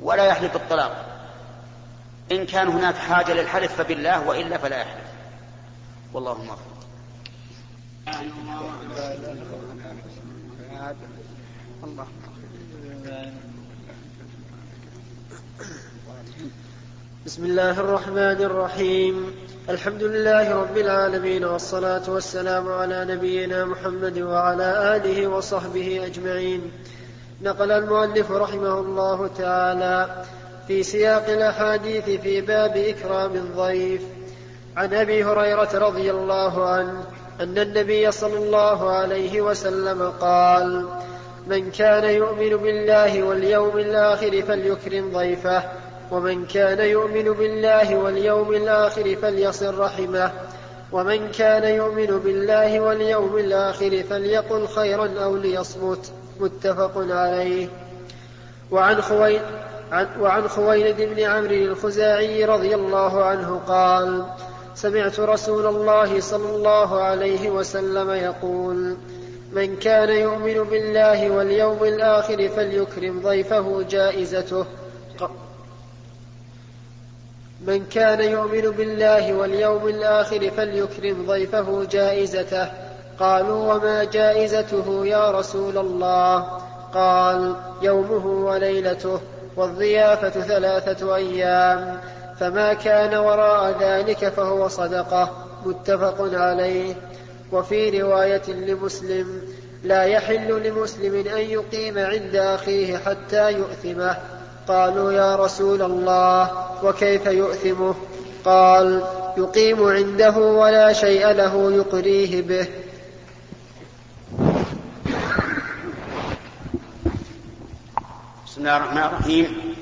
ولا يحلف بالطلاق إن كان هناك حاجة للحلف فبالله وإلا فلا يحلف والله موفق. بسم الله الرحمن الرحيم. الحمد لله رب العالمين والصلاة والسلام على نبينا محمد وعلى آله وصحبه أجمعين. نقل المؤلف رحمه الله تعالى في سياق الأحاديث في باب إكرام الضيف. عن أبي هريرة رضي الله عنه أن النبي صلى الله عليه وسلم قال من كان يؤمن بالله واليوم الآخر فليكرم ضيفه ومن كان يؤمن بالله واليوم الآخر فليصل رحمه ومن كان يؤمن بالله واليوم الآخر فليقل خيرا أو ليصمت. متفق عليه. وعن خويل وعن خويلد بن عمرو الخزاعي رضي الله عنه قال سمعت رسول الله صلى الله عليه وسلم يقول من كان يؤمن بالله واليوم الآخر فليكرم ضيفه جائزته. من كان يؤمن بالله واليوم الآخر فليكرم ضيفه جائزته. قالوا وما جائزته يا رسول الله؟ قال يومه وليلته والضيافة ثلاثة أيام فما كان وراء ذلك فهو صدقة متفق عليه. وفي رواية لمسلم لا يحل لمسلم أن يقيم عند أخيه حتى يؤثمه. قالوا يا رسول الله وكيف يؤثمه؟ قال يقيم عنده ولا شيء له يقريه به. بسم الله الرحمن الرحيم.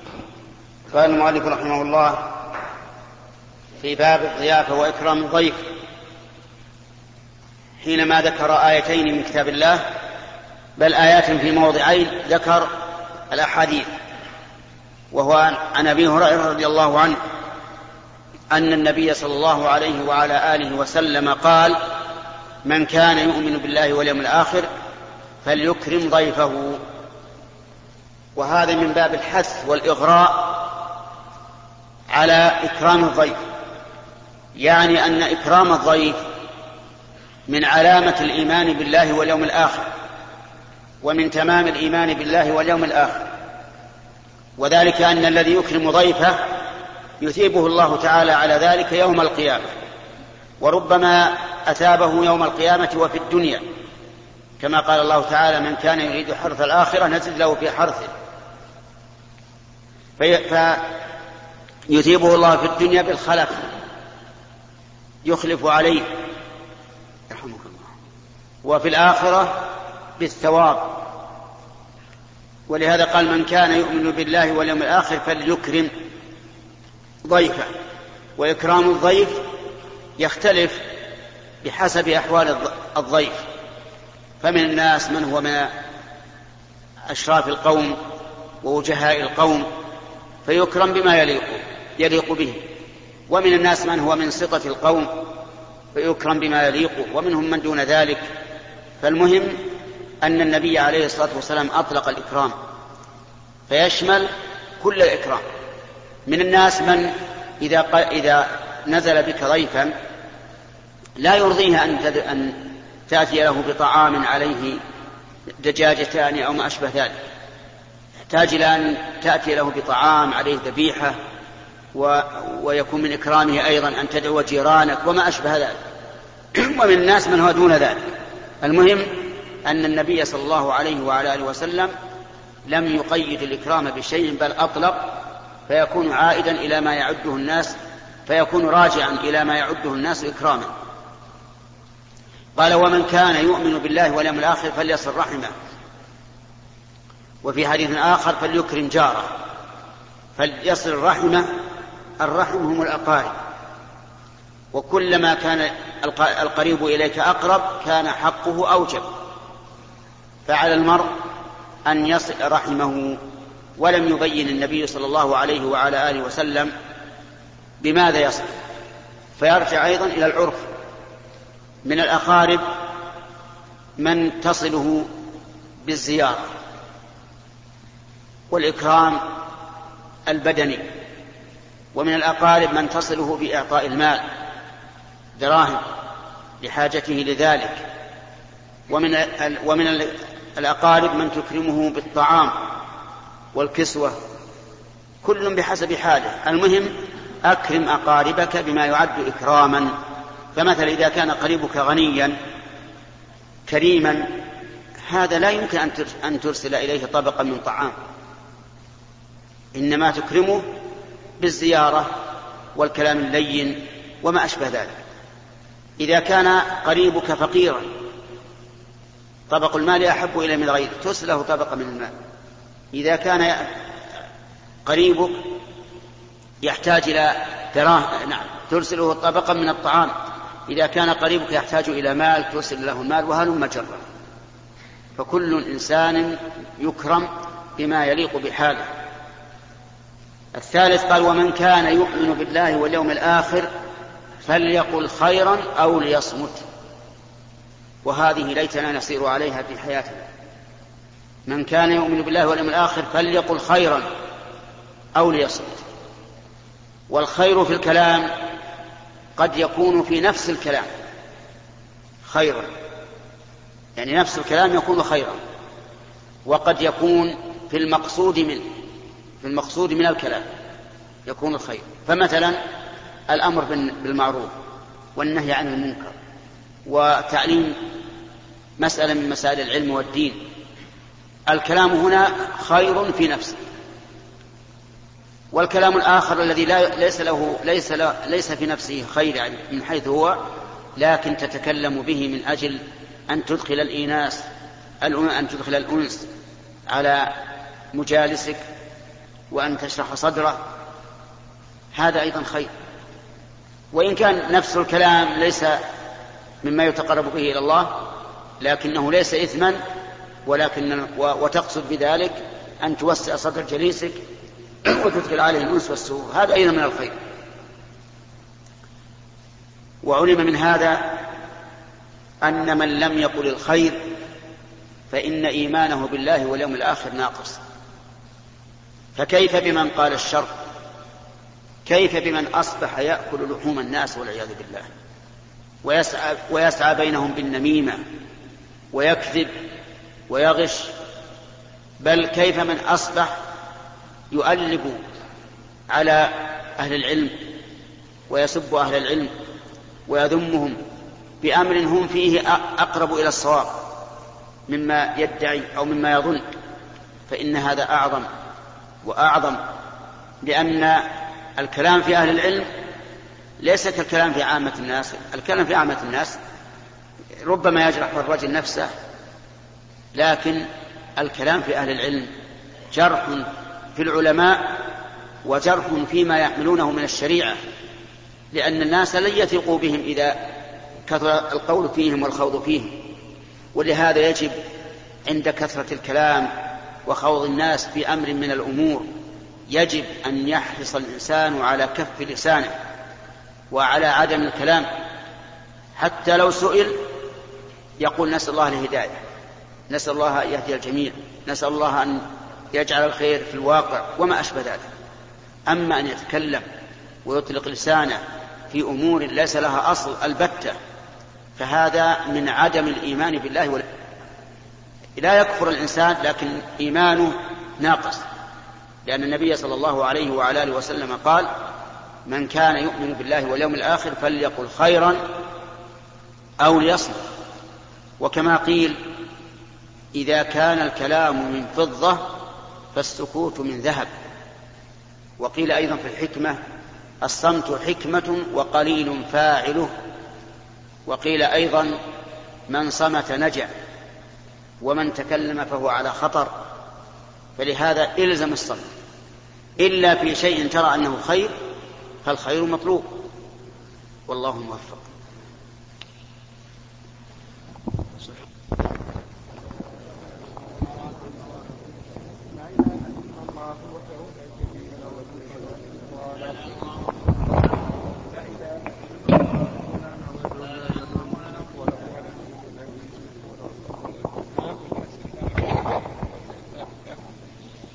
قال المؤلف رحمه الله في باب الضيافة وإكرام الضيف. حينما ذكر آيتين من كتاب الله بل آيات في موضعين ذكر الأحاديث. وهو عن أبي هريرة رضي الله عنه أن النبي صلى الله عليه وعلى آله وسلم قال من كان يؤمن بالله واليوم الآخر فليكرم ضيفه. وهذا من باب الحث والإغراء على إكرام الضيف. يعني أن إكرام الضيف من علامة الإيمان بالله واليوم الآخر ومن تمام الإيمان بالله واليوم الآخر. وذلك أن الذي يكرم ضيفه يثيبه الله تعالى على ذلك يوم القيامة. وربما أثابه يوم القيامة وفي الدنيا. كما قال الله تعالى من كان يريد حرث الآخرة نزل له في حرثه. فيثيبه الله في الدنيا بالخلف يخلف عليه. يرحمك الله. وفي الآخرة بالثواب. ولهذا قال من كان يؤمن بالله واليوم الآخر فليكرم ضيفه. وإكرام الضيف يختلف بحسب أحوال الضيف. فمن الناس من هو من أشراف القوم ووجهاء القوم. فيكرم بما يليق يليق به. ومن الناس من هو من سطة القوم فيكرم بما يليق ومنهم من دون ذلك. فالمهم أن النبي عليه الصلاة والسلام أطلق الإكرام فيشمل كل الإكرام. من الناس من إذا إذا نزل بك ضيفا لا يرضيه أن أن تأتي له بطعام عليه دجاجتان أو ما أشبه ذلك. يحتاج إلى أن تأتي له بطعام عليه ذبيحة و... ويكون من إكرامه أيضا أن تدعو جيرانك وما أشبه ذلك. ومن الناس من هو دون ذلك. المهم أن النبي صلى الله عليه وعلى آله وسلم لم يقيد الإكرام بشيء بل أطلق فيكون عائدا إلى ما يعده الناس فيكون راجعا إلى ما يعده الناس إكراما. قال ومن كان يؤمن بالله واليوم الآخر فليصل رحمه. وفي حديث آخر فليكرم جاره. فليصل الرحمة الرحم هم الأقارب. وكلما كان القريب إليك أقرب كان حقه أوجب. فعلى المرء أن يصل رحمه ولم يبين النبي صلى الله عليه وعلى آله وسلم بماذا يصل. فيرجع أيضا إلى العرف. من الأقارب من تصله بالزيارة. والإكرام البدني ومن الأقارب من تصله بإعطاء المال دراهم لحاجته لذلك ومن ومن الأقارب من تكرمه بالطعام والكسوة كل بحسب حاله. المهم أكرم أقاربك بما يعد إكراما. فمثلا إذا كان قريبك غنيا كريما هذا لا يمكن أن ترسل إليه طبقا من طعام. إنما تكرمه بالزيارة والكلام اللين وما أشبه ذلك. إذا كان قريبك فقيرا طبق المال أحب إلى من غيره ترسل له طبقا من المال. إذا كان قريبك يحتاج إلى دراهم نعم ترسله طبقا من الطعام. إذا كان قريبك يحتاج إلى مال ترسل له المال وهلم جرا فكل إنسان يكرم بما يليق بحاله. الثالث قال ومن كان يؤمن بالله واليوم الآخر فليقل خيرا أو ليصمت. وهذه ليتنا نسير عليها في حياتنا. من كان يؤمن بالله واليوم الآخر فليقل خيرا أو ليصمت. والخير في الكلام قد يكون في نفس الكلام خيرا. يعني نفس الكلام يكون خيرا. وقد يكون في المقصود منه. في المقصود من الكلام يكون الخير. فمثلا الأمر بالمعروف والنهي عن المنكر وتعليم مسألة من مسائل العلم والدين. الكلام هنا خير في نفسه. والكلام الآخر الذي لا ليس له ليس له ليس في نفسه خير يعني من حيث هو لكن تتكلم به من أجل أن تدخل الإيناس أن تدخل الأنس على مجالسك وأن تشرح صدره. هذا أيضا خير. وإن كان نفس الكلام ليس مما يتقرب به إلى الله لكنه ليس إثما ولكن وتقصد بذلك أن توسع صدر جليسك وتدخل عليه الأنس والسرور. هذا أيضا من الخير. وعلم من هذا أن من لم يقل الخير فإن إيمانه بالله واليوم الآخر ناقص. فكيف بمن قال الشر؟ كيف بمن أصبح يأكل لحوم الناس والعياذ بالله؟ ويسعى, ويسعى بينهم بالنميمة ويكذب ويغش. بل كيف من أصبح يؤلب على أهل العلم ويسب أهل العلم ويذمهم بأمر هم فيه أقرب إلى الصواب مما يدعي أو مما يظن؟ فإن هذا أعظم. وأعظم لأن الكلام في أهل العلم ليس كالكلام في عامة الناس. الكلام في عامة الناس ربما يجرح الرجل نفسه لكن الكلام في أهل العلم جرح في العلماء وجرح فيما يحملونه من الشريعة لأن الناس لن يثقوا بهم إذا كثر القول فيهم والخوض فيهم. ولهذا يجب عند كثرة الكلام وخوض الناس في أمر من الأمور يجب أن يحرص الإنسان على كف لسانه وعلى عدم الكلام. حتى لو سئل يقول نسأل الله الهداية نسأل الله أن يهدي الجميع نسأل الله أن يجعل الخير في الواقع وما أشبه ذلك. أما أن يتكلم ويطلق لسانه في أمور ليس لها أصل البتة فهذا من عدم الإيمان بالله ولا لا يكفر الإنسان لكن إيمانه ناقص. لأن النبي صلى الله عليه وعلى آله وسلم قال من كان يؤمن بالله واليوم الآخر فليقل خيرا أو ليصمت. وكما قيل إذا كان الكلام من فضة فالسكوت من ذهب. وقيل أيضا في الحكمة الصمت حكمة وقليل فاعله. وقيل أيضا من صمت نجا ومن تكلم فهو على خطر فلهذا إلزم الصمت إلا في شيء ترى أنه خير فالخير مطلوب. والله موفق.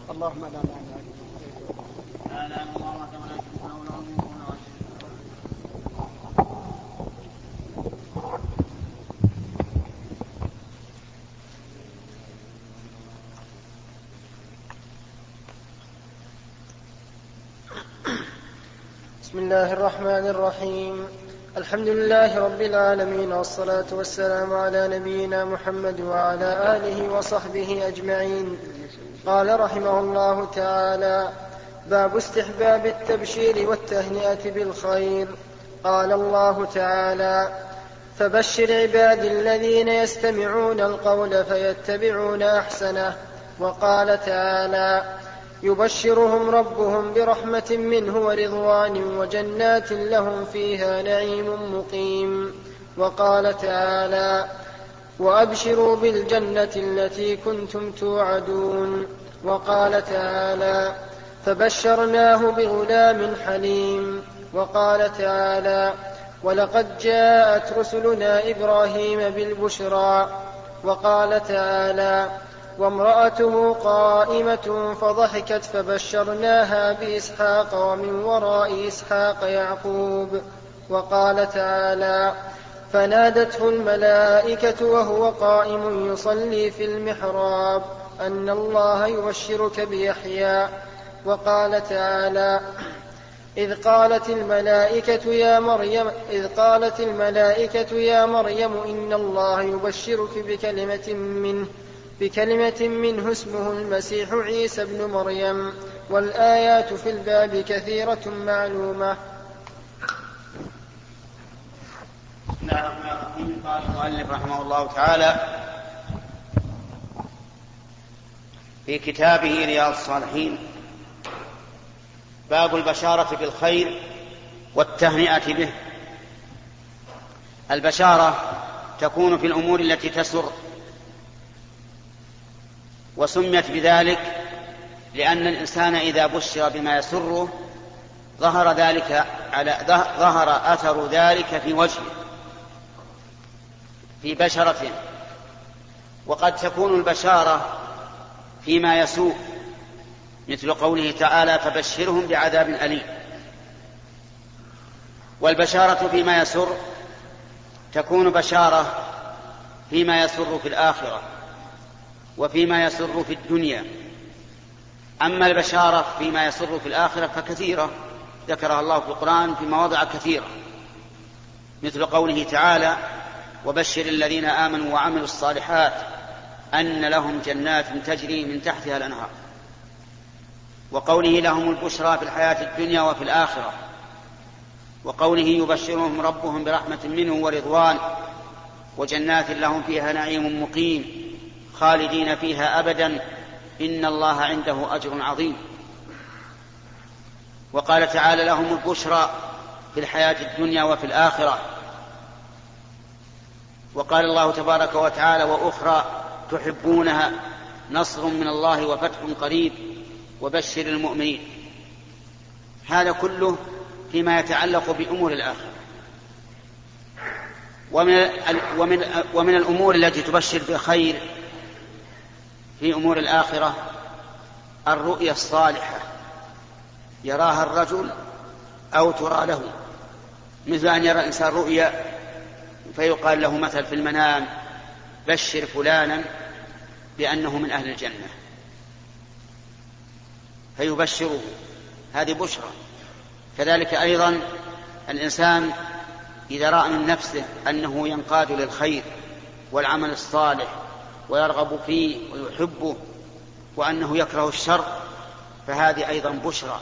اللهم لا مانع بسم الله الرحمن الرحيم. الحمد لله رب العالمين والصلاة والسلام على نبينا محمد وعلى آله وصحبه أجمعين. قال رحمه الله تعالى باب استحباب التبشير والتهنئة بالخير. قال الله تعالى فبشر عبادي الذين يستمعون القول فيتبعون أحسنه. وقال تعالى يبشرهم ربهم برحمة منه ورضوان وجنات لهم فيها نعيم مقيم. وقال تعالى وأبشروا بالجنة التي كنتم توعدون. وقال تعالى فبشرناه بغلام حليم. وقال تعالى ولقد جاءت رسلنا إبراهيم بالبشرى. وقال تعالى وامرأته قائمة فضحكت فبشرناها بإسحاق ومن وراء إسحاق يعقوب. وقال تعالى فنادته الملائكة وهو قائم يصلي في المحراب أن الله يبشرك بيحيى. وقال تعالى إذ قالت الملائكة يا مريم إذ قالت الملائكة يا مريم إن الله يبشرك بكلمة منه بكلمة منه اسمه المسيح عيسى ابن مريم. والآيات في الباب كثيرة معلومة بسم الرحمن الرحيم قال المؤلف رحمه الله تعالى في كتابه رياض الصالحين باب البشارة بالخير والتهنئة به. البشارة تكون في الأمور التي تسر وسميت بذلك لأن الإنسان إذا بشر بما يسره ظهر ذلك على ظهر أثر ذلك في وجهه. في بشرته وقد تكون البشارة فيما يسوء مثل قوله تعالى فبشرهم بعذاب أليم والبشارة فيما يسر تكون بشارة فيما يسر في الآخرة وفيما يسر في الدنيا. أما البشارة فيما يسر في الآخرة فكثيرة ذكرها الله في القرآن في مواضع كثيرة مثل قوله تعالى وبشر الذين آمنوا وعملوا الصالحات أن لهم جنات تجري من تحتها الأنهار. وقوله لهم البشرى في الحياة الدنيا وفي الآخرة. وقوله يبشرهم ربهم برحمة منه ورضوان. وجنات لهم فيها نعيم مقيم. خالدين فيها أبدا. إن الله عنده أجر عظيم. وقال تعالى لهم البشرى في الحياة الدنيا وفي الآخرة. وقال الله تبارك وتعالى وأخرى تحبونها نصر من الله وفتح قريب وبشر المؤمنين. هذا كله فيما يتعلق بأمور الآخرة. ومن ومن ومن الأمور التي تبشر بخير في أمور الآخرة الرؤيا الصالحة. يراها الرجل أو ترى له. مثل أن يرى الإنسان رؤيا فيقال له مثل في المنام بشر فلانا بأنه من أهل الجنة. فيبشره. هذه بشرى. كذلك أيضا الإنسان إذا رأى من نفسه أنه ينقاد للخير والعمل الصالح ويرغب فيه ويحبه وأنه يكره الشر فهذه أيضا بشرى.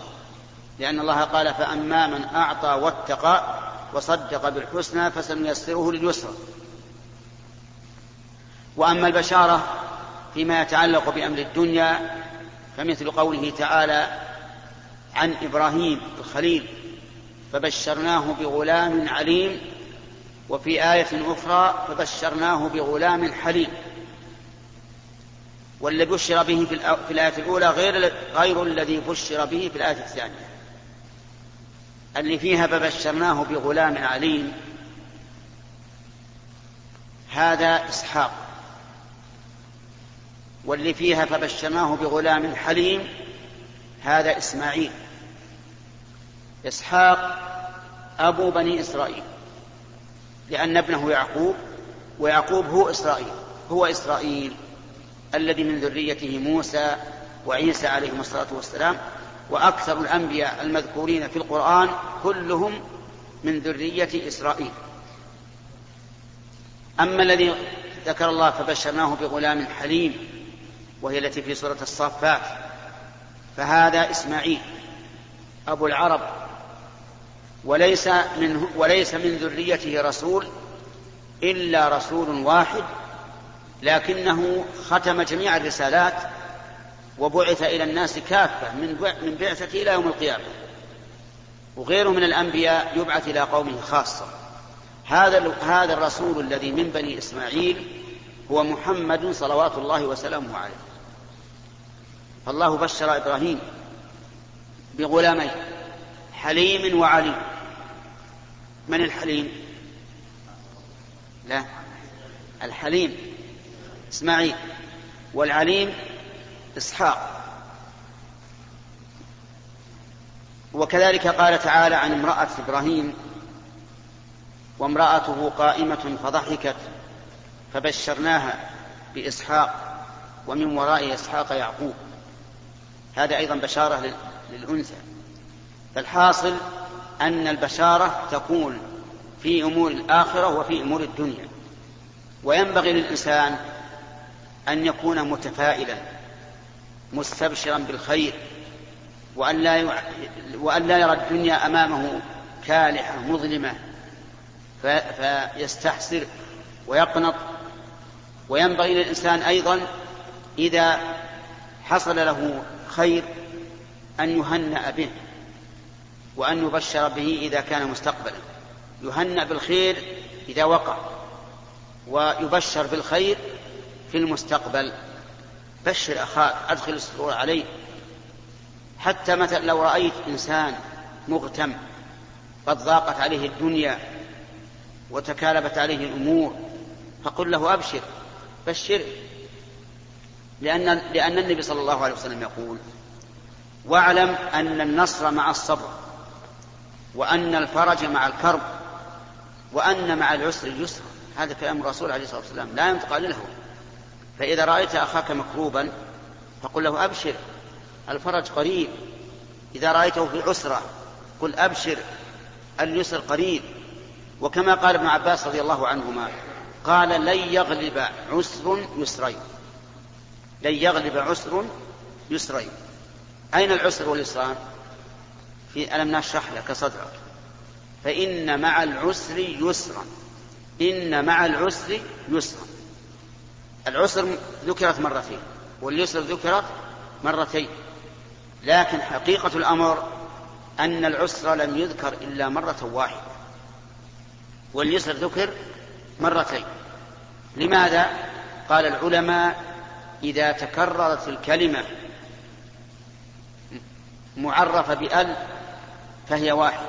لأن الله قال فأما من أعطى واتقى وصدق بالحسنى فسنيسره لليسرى. وأما البشارة فيما يتعلق بأمر الدنيا فمثل قوله تعالى عن إبراهيم الخليل فبشرناه بغلام عليم وفي آية أخرى فبشرناه بغلام حليم والذي بشر به في الآية الأولى غير غير الذي بشر به في الآية الثانية. اللي فيها فبشرناه بغلام عليم. هذا إسحاق. واللي فيها فبشرناه بغلام حليم هذا إسماعيل. إسحاق أبو بني إسرائيل. لأن ابنه يعقوب ويعقوب هو إسرائيل. هو إسرائيل الذي من ذريته موسى وعيسى عليهم الصلاة والسلام وأكثر الأنبياء المذكورين في القرآن كلهم من ذرية إسرائيل. أما الذي ذكر الله فبشرناه بغلام حليم وهي التي في سورة الصافات فهذا إسماعيل أبو العرب وليس من وليس من ذريته رسول إلا رسول واحد لكنه ختم جميع الرسالات وبعث إلى الناس كافة من من بعثته إلى يوم القيامة. وغيره من الأنبياء يبعث إلى قومه خاصة. هذا هذا الرسول الذي من بني إسماعيل هو محمد صلوات الله وسلامه عليه. فالله بشر إبراهيم بغلامين حليم وعليم. من الحليم؟ لا الحليم إسماعيل. والعليم إسحاق. وكذلك قال تعالى عن امرأة إبراهيم وامرأته قائمة فضحكت فبشرناها بإسحاق ومن وراء إسحاق يعقوب. هذا أيضا بشارة للأنثى. فالحاصل أن البشارة تكون في أمور الآخرة وفي أمور الدنيا. وينبغي للإنسان أن يكون متفائلا مستبشرا بالخير وأن لا يرى الدنيا أمامه كالحة مظلمة فيستحسر ويقنط. وينبغي للإنسان أيضا إذا حصل له خير أن يهنأ به وأن يبشر به إذا كان مستقبلا. يهنأ بالخير إذا وقع ويبشر بالخير في المستقبل. بشر أخاك أدخل السرور عليه. حتى مثلا لو رأيت إنسان مغتم قد ضاقت عليه الدنيا وتكالبت عليه الأمور فقل له أبشر بشر لأن لأن النبي صلى الله عليه وسلم يقول واعلم أن النصر مع الصبر وأن الفرج مع الكرب وأن مع العسر يسرا هذا كلام الرسول عليه الصلاة والسلام لا ينطق عن الهوى فإذا رأيت أخاك مكروبا فقل له أبشر الفرج قريب. إذا رأيته في عسرة قل أبشر اليسر قريب. وكما قال ابن عباس رضي الله عنهما قال لن يغلب عسر يسرين. لن يغلب عسر يسرين. أين العسر واليسران؟ في ألم نشرح لك صدرك. فإن مع العسر يسرا. إن مع العسر يسرا. العسر ذكرت مرتين واليسر ذكرت مرتين. لكن حقيقة الأمر أن العسر لم يذكر إلا مرة واحدة واليسر ذكر مرتين. لماذا؟ قال العلماء إذا تكررت الكلمة معرفة بأل فهي واحد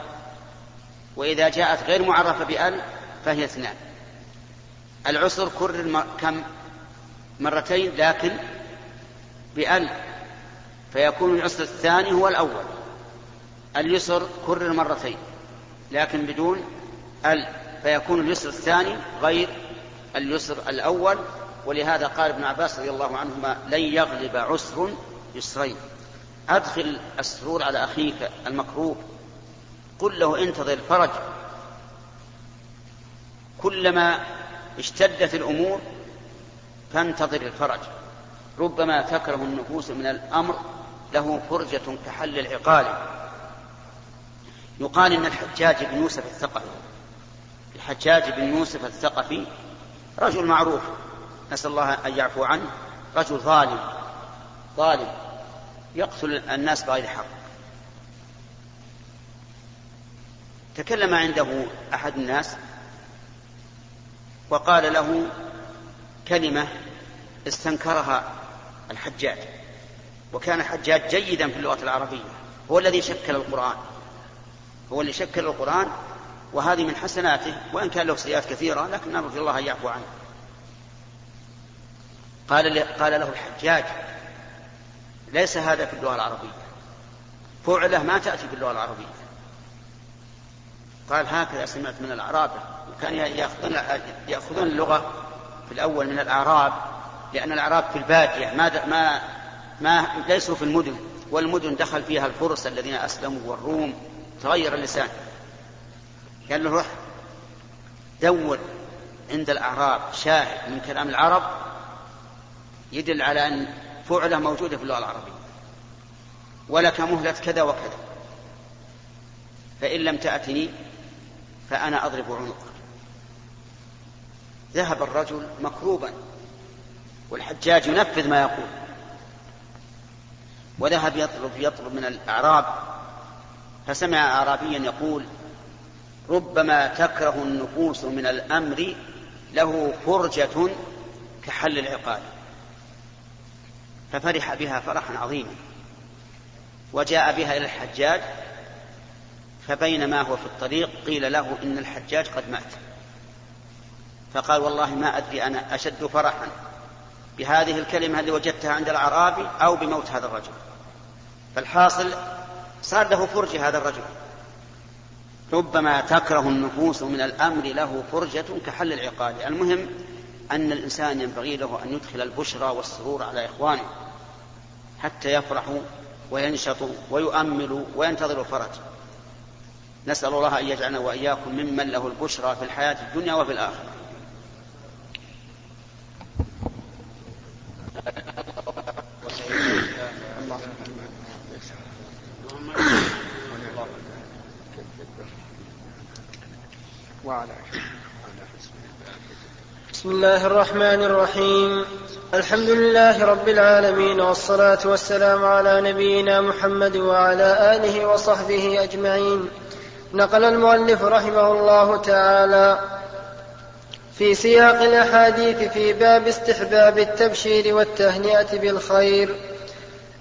وإذا جاءت غير معرفة بأل فهي اثنان. العسر كرر كم؟ مرتين لكن بأل فيكون العسر الثاني هو الأول اليسر كرر مرتين لكن بدون ال فيكون اليسر الثاني غير اليسر الأول ولهذا قال ابن عباس رضي الله عنهما لن يغلب عسر يسرين. أدخل السرور على أخيك المكروب قل له انتظر الفرج كلما اشتدت الأمور فانتظر الفرج. ربما تكره النفوس من الأمر له فرجة كحل العقال. يقال إن الحجاج بن يوسف الثقفي الحجاج بن يوسف الثقفي رجل معروف نسأل الله أن يعفو عنه رجل ظالم ظالم يقتل الناس بغير حق. تكلم عنده أحد الناس وقال له كلمة استنكرها الحجاج وكان الحجاج جيدا في اللغة العربية هو الذي شكل القرآن هو اللي شكل القرآن وهذه من حسناته وإن كان له سيئات كثيرة لكن نرجو الله أن يعفو عنه. قال قال له الحجاج ليس هذا في اللغة العربية. فعله ما تأتي في اللغة العربية. قال هكذا سمعت من الأعراب كان يأخذون يأخذون اللغة في الأول من الأعراب لأن الأعراب في البادية ما ما ما ليسوا في المدن والمدن دخل فيها الفرس الذين أسلموا والروم تغير اللسان. قال له روح دور عند الأعراب شاهد من كلام العرب يدل على أن فعله موجودة في اللغة العربية. ولك مهلة كذا وكذا. فإن لم تأتني فأنا أضرب عنقك. ذهب الرجل مكروبا والحجاج ينفذ ما يقول. وذهب يطلب يطلب من الأعراب فسمع أعرابيا يقول ربما تكره النفوس من الأمر له فرجة كحل العقال ففرح بها فرحا عظيما. وجاء بها إلى الحجاج فبينما هو في الطريق قيل له إن الحجاج قد مات. فقال والله ما أدري أنا أشد فرحا بهذه الكلمة التي وجدتها عند الأعرابي أو بموت هذا الرجل. فالحاصل صار له فرجة هذا الرجل. ربما تكره النفوس من الأمر له فرجة كحل العقال المهم أن الإنسان ينبغي له أن يدخل البشرى والسرور على إخوانه حتى يفرحوا وينشطوا ويؤملوا وينتظروا الفرج نسأل الله أن يجعلنا وإياكم ممن له البشرى في الحياة الدنيا وفي الآخرة. الله الرحمن الرحيم. الحمد لله رب العالمين والصلاة والسلام على نبينا محمد وعلى آله وصحبه أجمعين. نقل المؤلف رحمه الله تعالى في سياق الأحاديث في باب استحباب التبشير والتهنئة بالخير.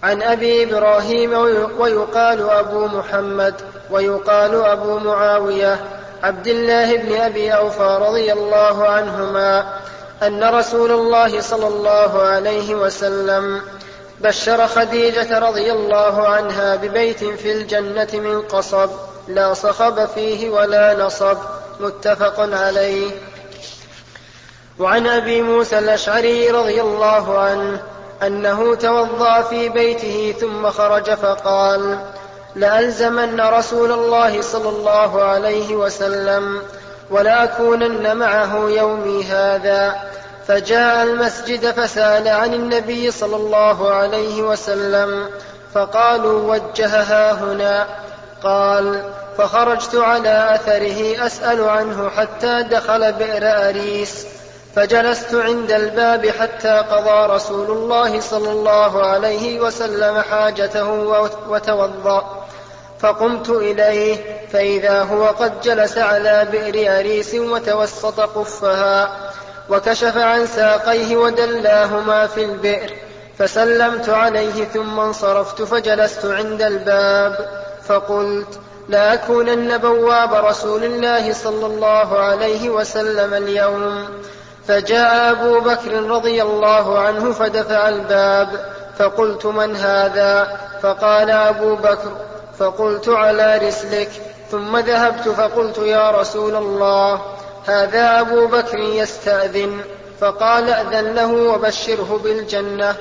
عن أبي إبراهيم ويقال أبو محمد ويقال أبو معاوية عبد الله بن أبي أوفى رضي الله عنهما أن رسول الله صلى الله عليه وسلم بشر خديجة رضي الله عنها ببيت في الجنة من قصب لا صخب فيه ولا نصب متفق عليه. وعن أبي موسى الأشعري رضي الله عنه أنه توضأ في بيته ثم خرج فقال لألزمن رسول الله صلى الله عليه وسلم ولأكونن معه يومي هذا فجاء المسجد فسأل عن النبي صلى الله عليه وسلم فقالوا وجهها هنا قال فخرجت على أثره أسأل عنه حتى دخل بئر أريس فجلست عند الباب حتى قضى رسول الله صلى الله عليه وسلم حاجته وتوضأ. فقمت إليه فإذا هو قد جلس على بئر اريس وتوسط قفها وكشف عن ساقيه ودلاهما في البئر فسلمت عليه ثم انصرفت فجلست عند الباب فقلت لاكونن بواب رسول الله صلى الله عليه وسلم اليوم. فجاء أبو بكر رضي الله عنه فدفع الباب فقلت من هذا؟ فقال أبو بكر فقلت على رسلك ثم ذهبت فقلت يا رسول الله هذا أبو بكر يستأذن فقال أذن له وبشره بالجنة.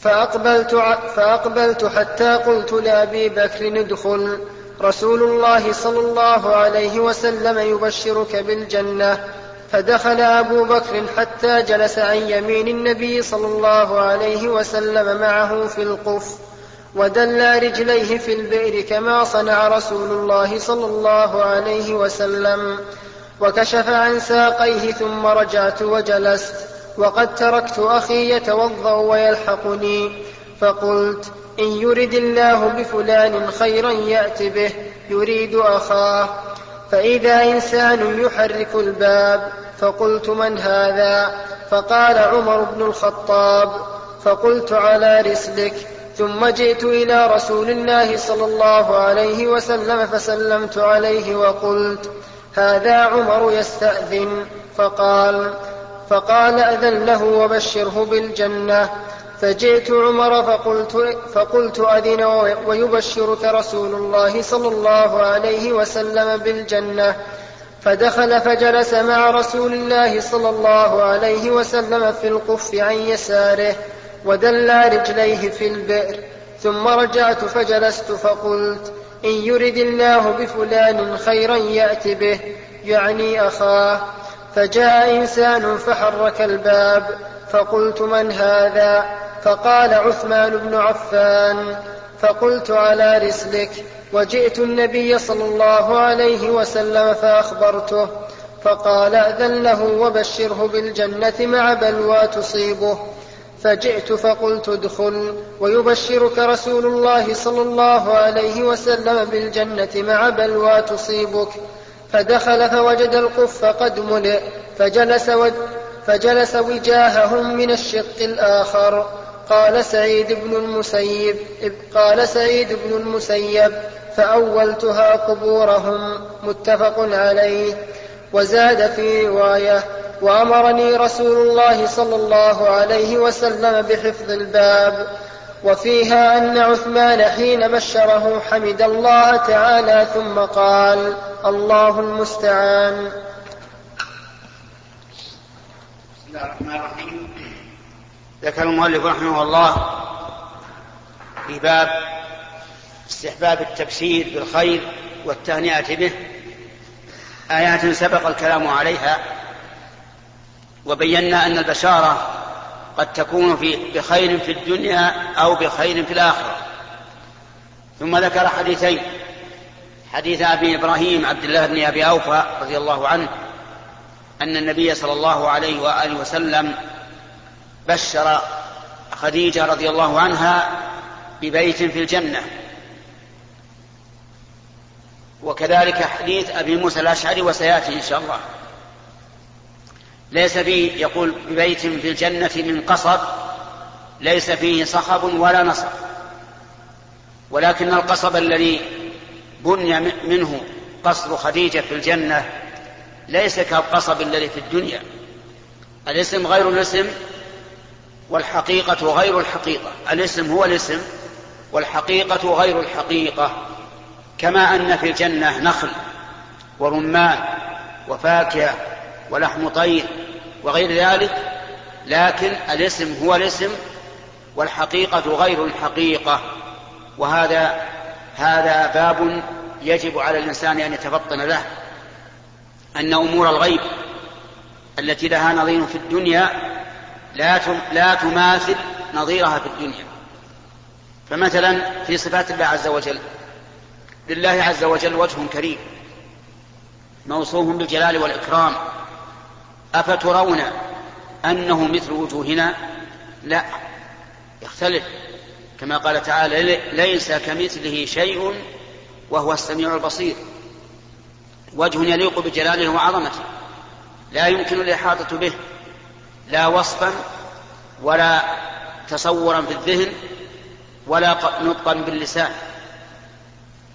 فأقبلت, فأقبلت حتى قلت لأبي بكر ادخل رسول الله صلى الله عليه وسلم يبشرك بالجنة. فدخل أبو بكر حتى جلس عن يمين النبي صلى الله عليه وسلم معه في القف. ودلى رجليه في البئر كما صنع رسول الله صلى الله عليه وسلم وكشف عن ساقيه ثم رجعت وجلست وقد تركت أخي يتوضأ ويلحقني فقلت إن يرد الله بفلان خيرا يأت به يريد أخاه. فإذا إنسان يحرك الباب فقلت من هذا؟ فقال عمر بن الخطاب. فقلت على رسلك. ثم جئت إلى رسول الله صلى الله عليه وسلم فسلمت عليه وقلت هذا عمر يستأذن. فقال فقال أذن له وبشره بالجنة. فجئت عمر فقلت, فقلت أذن ويبشرك رسول الله صلى الله عليه وسلم بالجنة. فدخل فجلس مع رسول الله صلى الله عليه وسلم في القف عن يساره. ودلى رجليه في البئر ثم رجعت فجلست فقلت إن يرد الله بفلان خيرا يأت به يعني أخاه. فجاء إنسان فحرك الباب فقلت من هذا؟ فقال عثمان بن عفان فقلت على رسلك. وجئت النبي صلى الله عليه وسلم فأخبرته فقال أذن له وبشره بالجنة مع بلوى تصيبه. فجئت فقلت ادخل ويبشرك رسول الله صلى الله عليه وسلم بالجنة مع بلوى تصيبك فدخل فوجد القف قد ملئ فجلس, و... فجلس وجاههم من الشق الآخر. قال سعيد بن المسيب قال سعيد بن المسيب فأولتها قبورهم متفق عليه. وزاد في رواية وأمرني رسول الله صلى الله عليه وسلم بحفظ الباب وفيها أن عثمان حين بشره حمد الله تعالى ثم قال الله المستعان بسم الله الرحمن الرحيم. ذكر المؤلف رحمه الله في باب استحباب التبشير بالخير والتهنئة به آيات سبق الكلام عليها. وبينا أن البشارة قد تكون في بخير في الدنيا أو بخير في الآخرة. ثم ذكر حديثين. حديث أبي إبراهيم عبد الله بن أبي أوفى رضي الله عنه أن النبي صلى الله عليه وآله وسلم بشر خديجة رضي الله عنها ببيت في الجنة. وكذلك حديث أبي موسى الأشعري وسيأتي إن شاء الله. ليس فيه يقول ببيت في الجنة من قصب ليس فيه صخب ولا نصب. ولكن القصب الذي بني منه قصر خديجة في الجنة ليس كالقصب الذي في الدنيا. الاسم غير الاسم والحقيقة غير الحقيقة. الاسم هو الاسم والحقيقة غير الحقيقة. كما أن في الجنة نخل ورمان وفاكهة ولحم طير وغير ذلك لكن الاسم هو الاسم والحقيقة غير الحقيقة وهذا هذا باب يجب على الإنسان أن يتفطن له أن أمور الغيب التي لها نظير في الدنيا لا لا تماثل نظيرها في الدنيا. فمثلا في صفات الله عز وجل لله عز وجل وجه كريم موصوف بالجلال والإكرام أفترون أنه مثل وجوهنا؟ لا. يختلف. كما قال تعالى ليس كمثله شيء وهو السميع البصير. وجه يليق بجلاله وعظمته. لا يمكن الإحاطة به. لا وصفا ولا تصورا في الذهن ولا نطقا باللسان.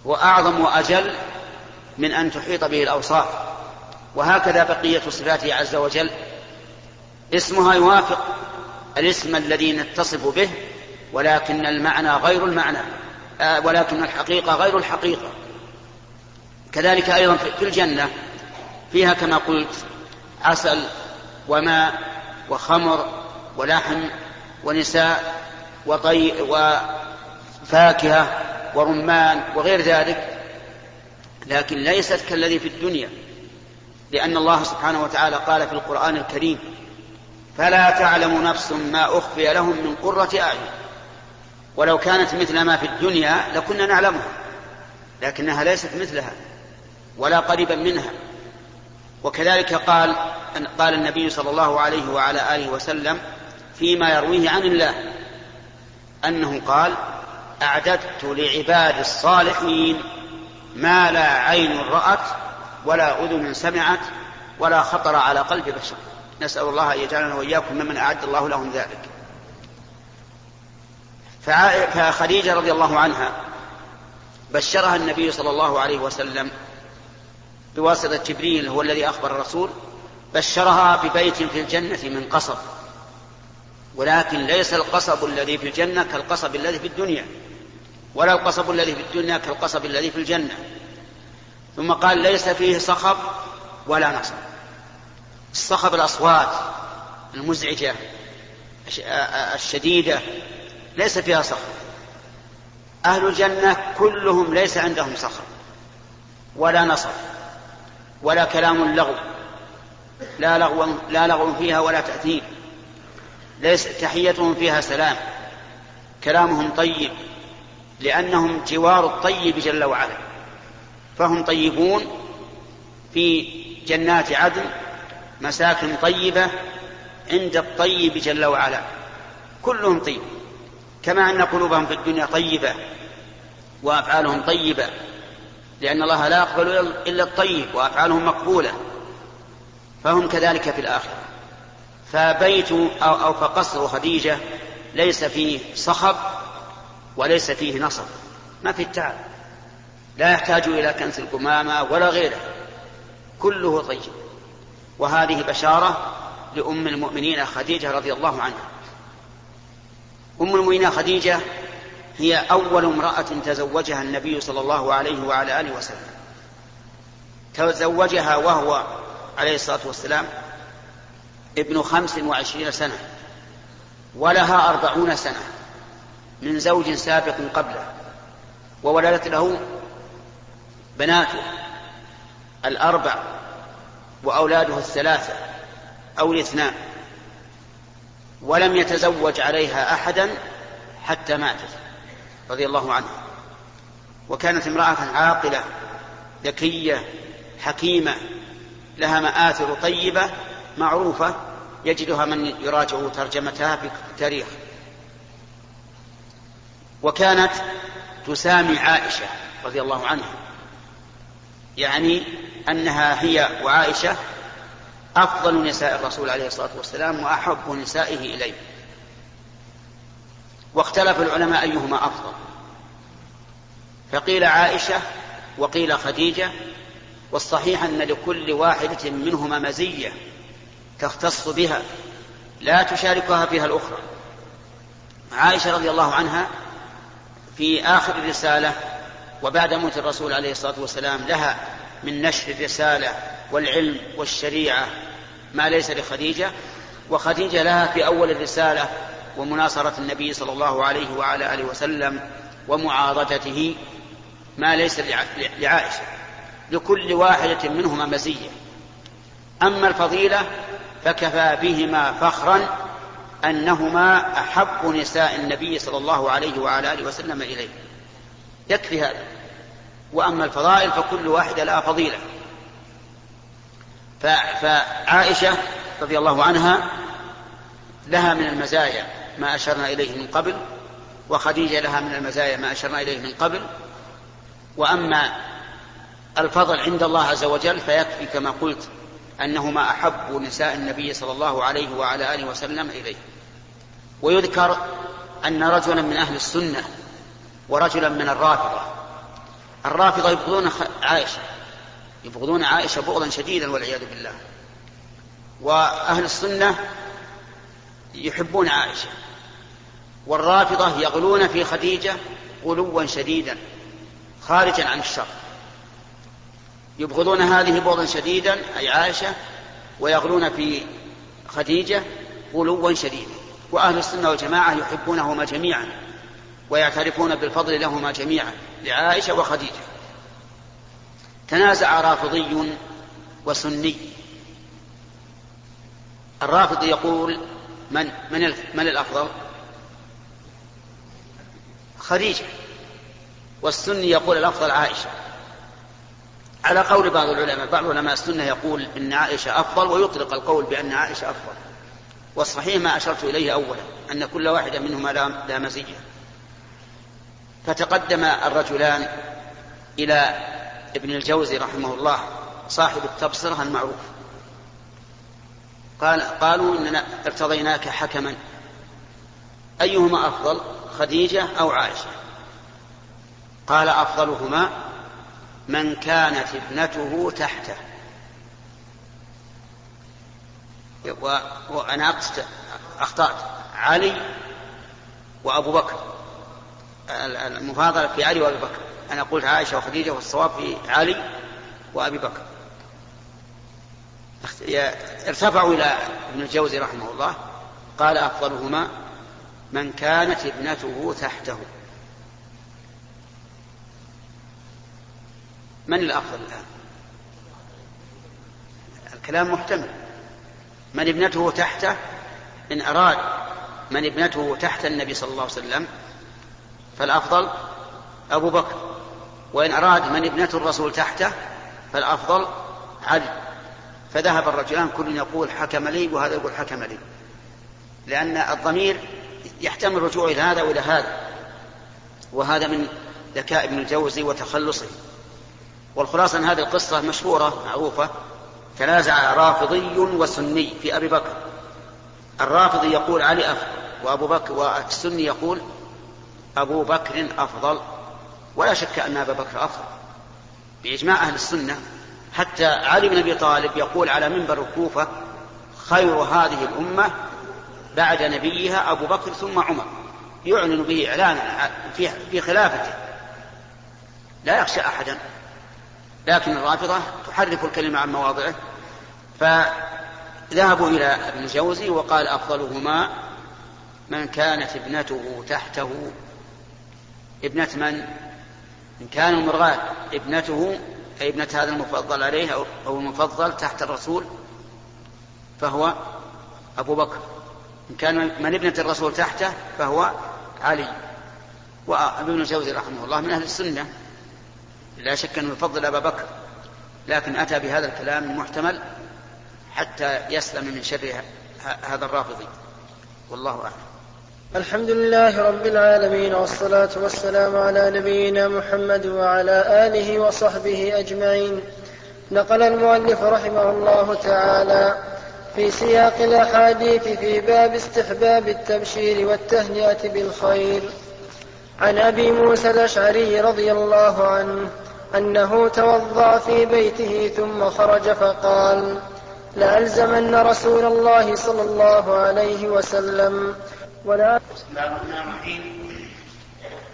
وأعظم وأجل من أن تحيط به الأوصاف. وهكذا بقية صفاته عز وجل. اسمها يوافق الاسم الذي نتصف به ولكن المعنى غير المعنى آه، ولكن الحقيقة غير الحقيقة. كذلك أيضا في الجنة فيها كما قلت عسل وماء وخمر ولحم ونساء وطي وفاكهة ورمان وغير ذلك لكن ليست كالذي في الدنيا. لأن الله سبحانه وتعالى قال في القرآن الكريم فلا تعلم نفس ما أخفي لهم من قرة أعين ولو كانت مثل ما في الدنيا لكنا نعلمها لكنها ليست مثلها ولا قريبا منها. وكذلك قال قال النبي صلى الله عليه وعلى آله وسلم فيما يرويه عن الله أنه قال أعددت لعباد الصالحين ما لا عين رأت ولا أذن سمعت ولا خطر على قلب بشر. نسأل الله أن يجعلنا وإياكم ممن أعد الله لهم ذلك. فخديجة رضي الله عنها بشرها النبي صلى الله عليه وسلم بواسطة جبريل هو الذي أخبر الرسول بشرها ببيت في الجنة من قصب. ولكن ليس القصب الذي في الجنة كالقصب الذي في الدنيا ولا القصب الذي في الدنيا كالقصب الذي في الجنة. ثم قال ليس فيه صخب ولا نصب. الصخب الأصوات المزعجة الشديدة ليس فيها صخب. أهل الجنة كلهم ليس عندهم صخب ولا نصب ولا كلام لغو لا لغو لا لغو فيها ولا تأثير ليس تحيتهم فيها سلام كلامهم طيب لأنهم جوار الطيب جل وعلا. فهم طيبون في جنات عدن مساكن طيبة عند الطيب جل وعلا. كلهم طيب. كما أن قلوبهم في الدنيا طيبة وأفعالهم طيبة لأن الله لا يقبل إلا الطيب وأفعالهم مقبولة. فهم كذلك في الآخرة. فبيت أو, فقصر خديجة ليس فيه صخب وليس فيه نصب. ما في التعب. لا يحتاج إلى كنس القمامة ولا غيره كله طيب. وهذه بشارة لأم المؤمنين خديجة رضي الله عنها. أم المؤمنين خديجة هي أول امرأة تزوجها النبي صلى الله عليه وعلى آله وسلم. تزوجها وهو عليه الصلاة والسلام ابن خمس وعشرين سنة ولها أربعون سنة من زوج سابق قبله وولدت له بناته الأربع وأولاده الثلاثة أو الاثنان ولم يتزوج عليها أحدا حتى ماتت رضي الله عنها. وكانت امرأة عاقلة ذكية حكيمة لها مآثر طيبة معروفة يجدها من يراجع ترجمتها في التاريخ. وكانت تسامي عائشة رضي الله عنها. يعني أنها هي وعائشة أفضل نساء الرسول عليه الصلاة والسلام وأحب نسائه إليه. واختلف العلماء أيهما أفضل. فقيل عائشة وقيل خديجة والصحيح أن لكل واحدة منهما مزية تختص بها لا تشاركها فيها الأخرى. عائشة رضي الله عنها في آخر الرسالة وبعد موت الرسول عليه الصلاة والسلام لها من نشر الرسالة والعلم والشريعة ما ليس لخديجة وخديجة لها في أول الرسالة ومناصرة النبي صلى الله عليه وعلى آله وسلم ومعاضدته ما ليس لعائشة لكل واحدة منهما مزية. أما الفضيلة فكفى بهما فخرا أنهما أحب نساء النبي صلى الله عليه وعلى آله وسلم إليه. يكفي هذا. وأما الفضائل فكل واحدة لها فضيلة. فعائشة رضي الله عنها لها من المزايا ما أشرنا إليه من قبل وخديجة لها من المزايا ما أشرنا إليه من قبل. وأما الفضل عند الله عز وجل فيكفي كما قلت أنهما أحب نساء النبي صلى الله عليه وعلى آله وسلم إليه. ويذكر أن رجلا من أهل السنة ورجلا من الرافضة الرافضة يبغضون عائشة. يبغضون عائشة بغضا شديدا والعياذ بالله. وأهل السنة يحبون عائشة. والرافضة يغلون في خديجة غلوا شديدا خارجا عن الشر. يبغضون هذه بغضا شديدا أي عائشة ويغلون في خديجة غلوا شديدا. وأهل السنة والجماعة يحبونهما جميعا ويعترفون بالفضل لهما جميعا. لعائشة وخديجة. تنازع رافضي وسني. الرافض يقول من من من الأفضل؟ خديجة. والسني يقول الأفضل عائشة. على قول بعض العلماء بعض علماء السنة يقول إن عائشة أفضل ويطلق القول بأن عائشة أفضل. والصحيح ما أشرت إليه أولا أن كل واحدة منهما لا مزيه فتقدم الرجلان إلى ابن الجوزي رحمه الله صاحب التبصرة المعروف. قال قالوا إننا ارتضيناك حكما. أيهما أفضل خديجة أو عائشة؟ قال أفضلهما من كانت ابنته تحته. وأنا أقصد أخطأت علي وأبو بكر. المفاضلة في علي وأبي بكر. أنا قلت عائشة وخديجة والصواب في علي وأبي بكر. ارتفعوا إلى ابن الجوزي رحمه الله. قال أفضلهما من كانت ابنته تحته. من الأفضل الآن؟ الكلام محتمل. من ابنته تحته؟ إن أراد من ابنته تحت النبي صلى الله عليه وسلم فالأفضل أبو بكر وإن أراد من ابنة الرسول تحته فالأفضل علي. فذهب الرجلان كل يقول حكم لي وهذا يقول حكم لي. لأن الضمير يحتمل الرجوع إلى هذا وإلى هذا. وهذا من ذكاء ابن الجوزي وتخلصه. والخلاصة أن هذه القصة مشهورة معروفة. تنازع رافضي وسني في أبي بكر. الرافضي يقول علي أفضل وأبو بكر والسني يقول أبو بكر أفضل ولا شك أن أبا بكر أفضل. بإجماع أهل السنة حتى علي بن أبي طالب يقول على منبر الكوفة خير هذه الأمة بعد نبيها أبو بكر ثم عمر. يعلن به إعلانا في خلافته. لا يخشى أحدا لكن الرافضة تحرف الكلمة عن مواضعه. فذهبوا إلى ابن الجوزي وقال أفضلهما من كانت ابنته تحته ابنة من؟ إن كان المرغاة ابنته أي ابنة هذا المفضل عليه أو المفضل تحت الرسول فهو أبو بكر. إن كان من ابنة الرسول تحته فهو علي. وابن الجوزي رحمه الله من أهل السنة. لا شك أنه يفضل أبا بكر لكن أتى بهذا الكلام المحتمل حتى يسلم من شر هذا الرافضي. والله أعلم. الحمد لله رب العالمين والصلاة والسلام على نبينا محمد وعلى آله وصحبه أجمعين. نقل المؤلف رحمه الله تعالى في سياق الأحاديث في باب استحباب التبشير والتهنئة بالخير. عن أبي موسى الأشعري رضي الله عنه أنه توضأ في بيته ثم خرج فقال لألزمن رسول الله صلى الله عليه وسلم ولا بسم الله الرحمن الرحيم.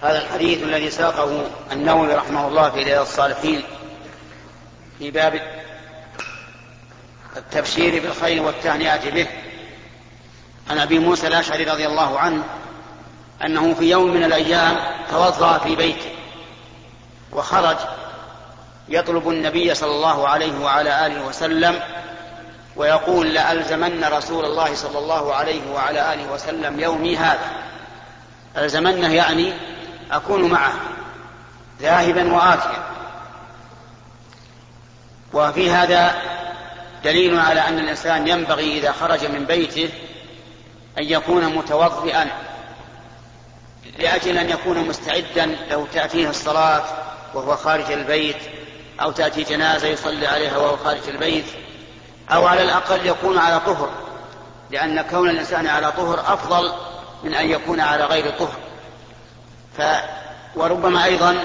هذا الحديث الذي ساقه النووي رحمه الله في رياض الصالحين في باب التبشير بالخير والتهنئة به. عن أبي موسى الأشعري رضي الله عنه أنه في يوم من الأيام توضأ في بيته وخرج يطلب النبي صلى الله عليه وعلى آله وسلم ويقول لألزمن رسول الله صلى الله عليه وعلى آله وسلم يومي هذا. ألزمنه يعني أكون معه ذاهبا وآتيا. وفي هذا دليل على أن الإنسان ينبغي إذا خرج من بيته أن يكون متوضئا لأجل أن يكون مستعدا لو تأتيه الصلاة وهو خارج البيت أو تأتي جنازة يصلي عليها وهو خارج البيت. أو على الأقل يكون على طهر لأن كون الإنسان على طهر أفضل من أن يكون على غير طهر. ف وربما أيضا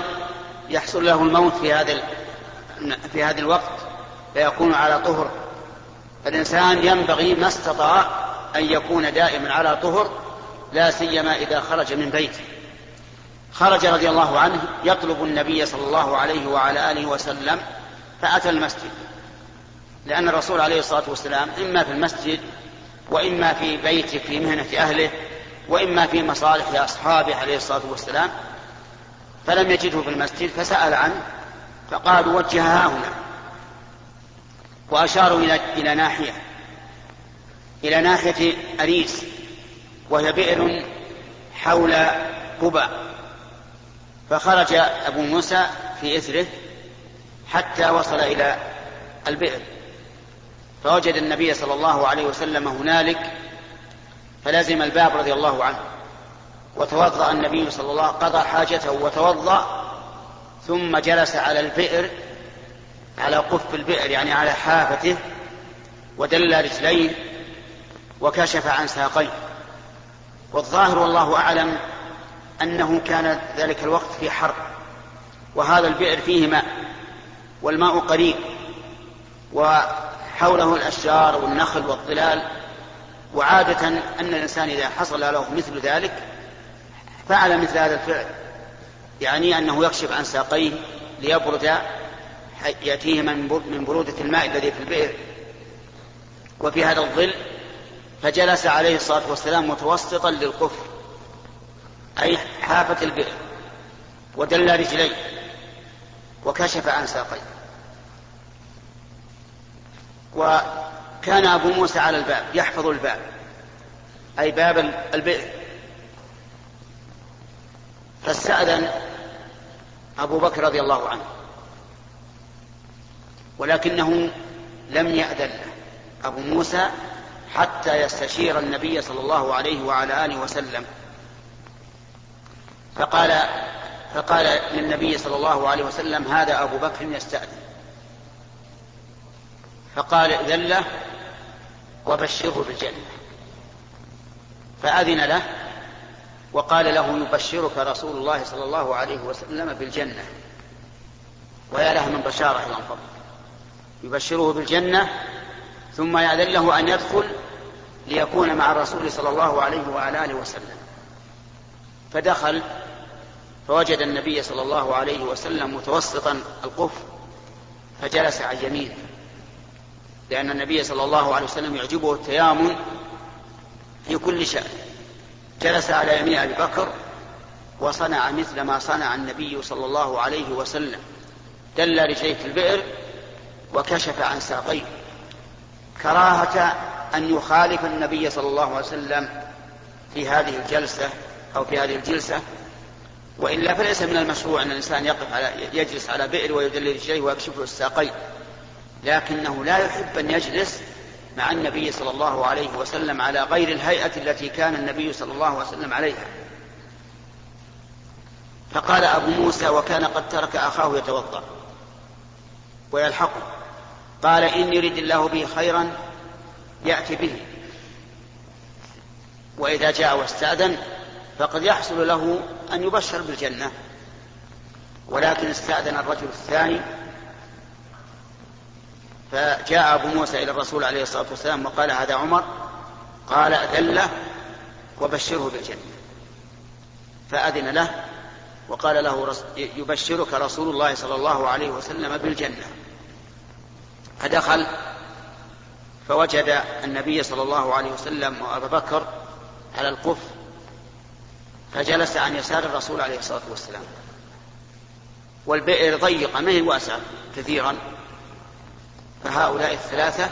يحصل له الموت في هذا في هذا الوقت فيكون على طهر. فالإنسان ينبغي ما استطاع أن يكون دائما على طهر لا سيما إذا خرج من بيته. خرج رضي الله عنه يطلب النبي صلى الله عليه وعلى آله وسلم فأتى المسجد. لأن الرسول عليه الصلاة والسلام إما في المسجد وإما في بيته في مهنة أهله وإما في مصالح أصحابه عليه الصلاة والسلام فلم يجده في المسجد فسأل عنه فقالوا وجهها هنا. وأشاروا إلى إلى ناحية إلى ناحية أريس وهي بئر حول قبى فخرج أبو موسى في إثره حتى وصل إلى البئر. فوجد النبي صلى الله عليه وسلم هنالك فلزم الباب رضي الله عنه وتوضأ النبي صلى الله عليه وسلم قضى حاجته وتوضأ ثم جلس على البئر على قف البئر يعني على حافته ودل رجليه وكشف عن ساقيه. والظاهر والله أعلم أنه كان ذلك الوقت في حر وهذا البئر فيه ماء والماء قريب وحوله الأشجار والنخل والظلال وعادة أن الإنسان إذا حصل له مثل ذلك فعل مثل هذا الفعل يعني أنه يكشف عن ساقيه ليبرد يأتيه من برودة الماء الذي في البئر. وفي هذا الظل فجلس عليه الصلاة والسلام متوسطا للقفر أي حافة البئر ودل رجليه وكشف عن ساقيه. وكان أبو موسى على الباب يحفظ الباب. أي باب البئر فاستأذن أبو بكر رضي الله عنه. ولكنه لم يأذن له أبو موسى حتى يستشير النبي صلى الله عليه وعلى آله وسلم. فقال فقال للنبي صلى الله عليه وسلم هذا أبو بكر يستأذن. فقال ائذن له وبشره بالجنة. فأذن له وقال له يبشرك رسول الله صلى الله عليه وسلم بالجنة. ويا له من بشارة إلى فضل يبشره بالجنة ثم يأذن له أن يدخل ليكون مع الرسول صلى الله عليه وعلى آله وسلم. فدخل فوجد النبي صلى الله عليه وسلم متوسطا القفر فجلس عن يمينه لأن النبي صلى الله عليه وسلم يعجبه التيامن في كل شأن. جلس على يمين أبي بكر وصنع مثل ما صنع النبي صلى الله عليه وسلم. دل رجليه في البئر وكشف عن ساقيه. كراهة أن يخالف النبي صلى الله عليه وسلم في هذه الجلسة أو في هذه الجلسة. وإلا فليس من المشروع أن الإنسان يقف على يجلس على بئر ويدل رجليه ويكشف له الساقين لكنه لا يحب أن يجلس مع النبي صلى الله عليه وسلم على غير الهيئة التي كان النبي صلى الله عليه وسلم عليها. فقال أبو موسى وكان قد ترك أخاه يتوضأ ويلحقه. قال إن يريد الله به خيرا يأتي به. وإذا جاء واستأذن فقد يحصل له أن يبشر بالجنة. ولكن استأذن الرجل الثاني فجاء أبو موسى إلى الرسول عليه الصلاة والسلام وقال هذا عمر؟ قال أذن له وبشره بالجنة. فأذن له وقال له يبشرك رسول الله صلى الله عليه وسلم بالجنة. فدخل فوجد النبي صلى الله عليه وسلم وأبا بكر على القف فجلس عن يسار الرسول عليه الصلاة والسلام. والبئر ضيقة ما هي واسعة؟ كثيرا. فهؤلاء الثلاثة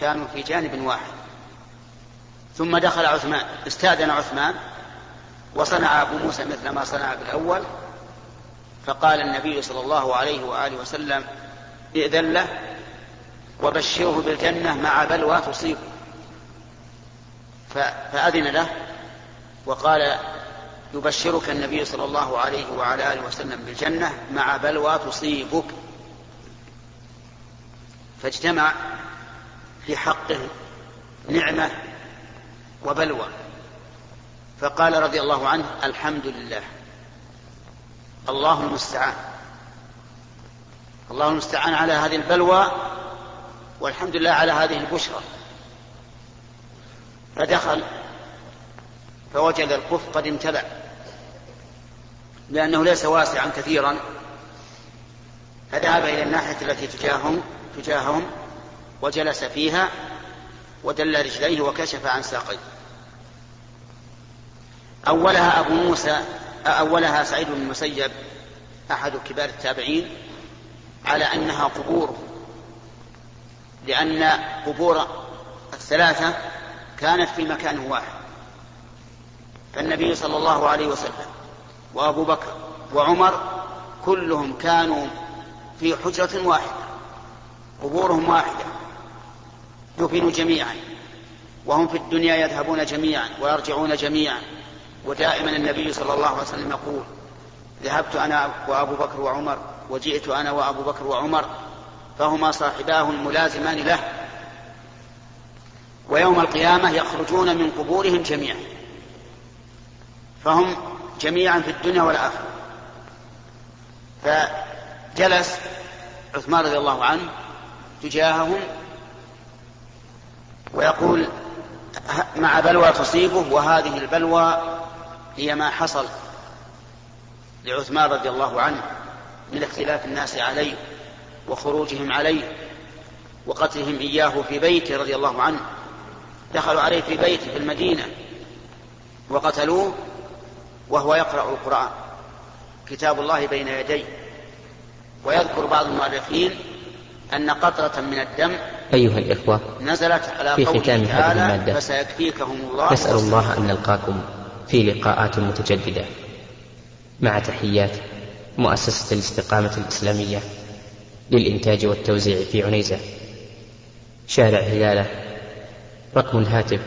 كانوا في جانب واحد. ثم دخل عثمان استأذن عثمان وصنع أبو موسى مثل ما صنع بالأول فقال النبي صلى الله عليه وآله وسلم ائذن له وبشره بالجنة مع بلوى تصيبه فأذن له وقال يبشرك النبي صلى الله عليه وعلى آله وسلم بالجنة مع بلوى تصيبك. فاجتمع في حقه نعمة وبلوى. فقال رضي الله عنه الحمد لله. الله المستعان الله المستعان على هذه البلوى والحمد لله على هذه البشرى. فدخل فوجد الكف قد امتلأ لأنه ليس واسعا كثيرا. فذهب إلى الناحية التي تجاههم. تجاههم وجلس فيها ودل رجليه وكشف عن ساقيه. أولها أبو موسى أولها سعيد بن المسيب أحد كبار التابعين على أنها قبور لأن قبور الثلاثة كانت في مكان واحد. فالنبي صلى الله عليه وسلم وأبو بكر وعمر كلهم كانوا في حجرة واحدة. قبورهم واحدة دفنوا جميعا وهم في الدنيا يذهبون جميعا ويرجعون جميعا. ودائما النبي صلى الله عليه وسلم يقول ذهبت أنا وأبو بكر وعمر وجئت أنا وأبو بكر وعمر فهما صاحباه الملازمان له. ويوم القيامة يخرجون من قبورهم جميعا فهم جميعا في الدنيا والآخرة. فجلس عثمان رضي الله عنه تجاههم ويقول مع بلوى تصيبه وهذه البلوى هي ما حصل لعثمان رضي الله عنه من اختلاف الناس عليه وخروجهم عليه وقتلهم إياه في بيته رضي الله عنه. دخلوا عليه في بيته في المدينة وقتلوه وهو يقرأ القرآن. كتاب الله بين يديه. ويذكر بعض المؤرخين أن قطرة من الدم أيها الإخوة نزلت على في ختام هذه المادة فسيكفيكهم الله نسأل الله أن نلقاكم في لقاءات متجددة. مع تحيات مؤسسة الاستقامة الإسلامية للإنتاج والتوزيع في عنيزة. شارع هلالة رقم الهاتف